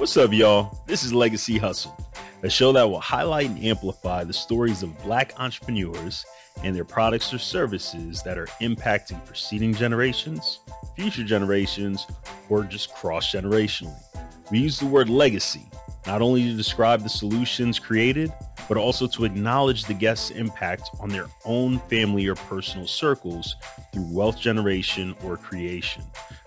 What's up, y'all? This is Legacy Hustle, a show that will highlight and amplify the stories of Black entrepreneurs and their products or services that are impacting preceding generations, future generations, or just cross generationally. We use the word legacy not only to describe the solutions created, but also to acknowledge the guest's impact on their own family or personal circles through wealth generation or creation.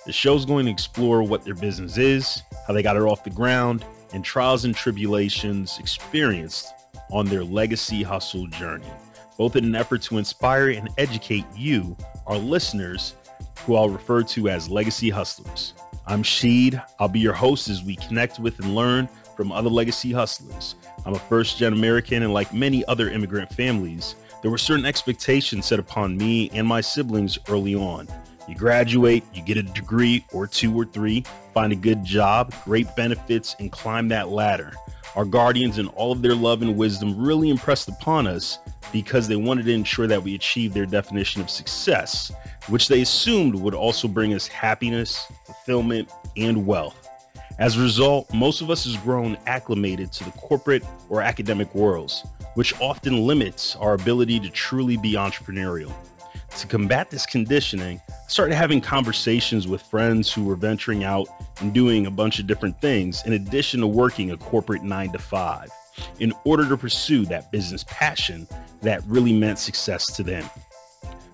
The show's going to explore what their business is, how they got it off the ground, and trials and tribulations experienced on their legacy hustle journey, both in an effort to inspire and educate you, our listeners, who I'll refer to as legacy hustlers. I'm Sheed. I'll be your host as we connect with and learn from other legacy hustlers. I'm a first gen American, and like many other immigrant families, there were certain expectations set upon me and my siblings early on. You graduate, you get a degree or two or three, find a good job, great benefits, and climb that ladder. Our guardians and all of their love and wisdom really impressed upon us because they wanted to ensure that we achieved their definition of success, which they assumed would also bring us happiness, fulfillment, and wealth. As a result, most of us has grown acclimated to the corporate or academic worlds, which often limits our ability to truly be entrepreneurial. To combat this conditioning, I started having conversations with friends who were venturing out and doing a bunch of different things in addition to working a corporate nine to five in order to pursue that business passion that really meant success to them.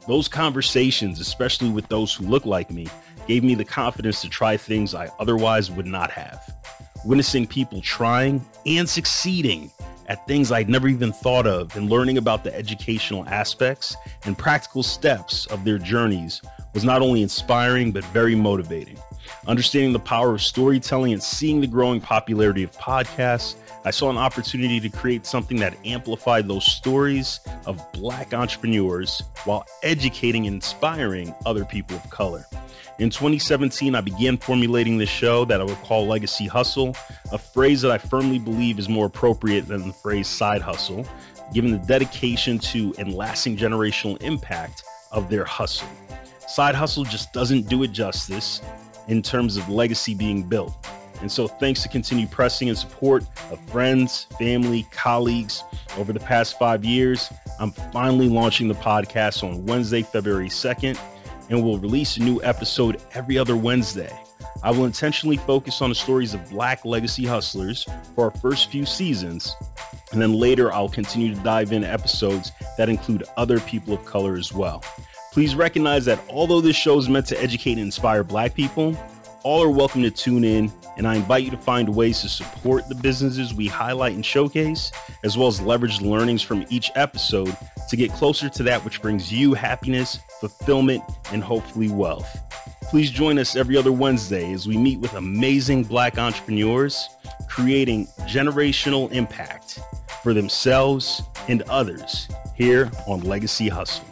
Those conversations, especially with those who look like me, gave me the confidence to try things I otherwise would not have. Witnessing people trying and succeeding at things I'd never even thought of and learning about the educational aspects and practical steps of their journeys was not only inspiring, but very motivating. Understanding the power of storytelling and seeing the growing popularity of podcasts, I saw an opportunity to create something that amplified those stories of Black entrepreneurs while educating and inspiring other people of color. In 2017, I began formulating this show that I would call Legacy Hustle, a phrase that I firmly believe is more appropriate than the phrase side hustle, given the dedication to and lasting generational impact of their hustle. Side hustle just doesn't do it justice in terms of legacy being built. And so, thanks to continued pressing and support of friends, family, colleagues over the past five years, I'm finally launching the podcast on Wednesday, February 2nd and will release a new episode every other Wednesday. I will intentionally focus on the stories of Black legacy hustlers for our first few seasons, and then later I'll continue to dive into episodes that include other people of color as well. Please recognize that although this show is meant to educate and inspire Black people, all are welcome to tune in, and I invite you to find ways to support the businesses we highlight and showcase, as well as leverage learnings from each episode to get closer to that which brings you happiness, fulfillment, and hopefully wealth. Please join us every other Wednesday as we meet with amazing Black entrepreneurs creating generational impact for themselves and others here on Legacy Hustle.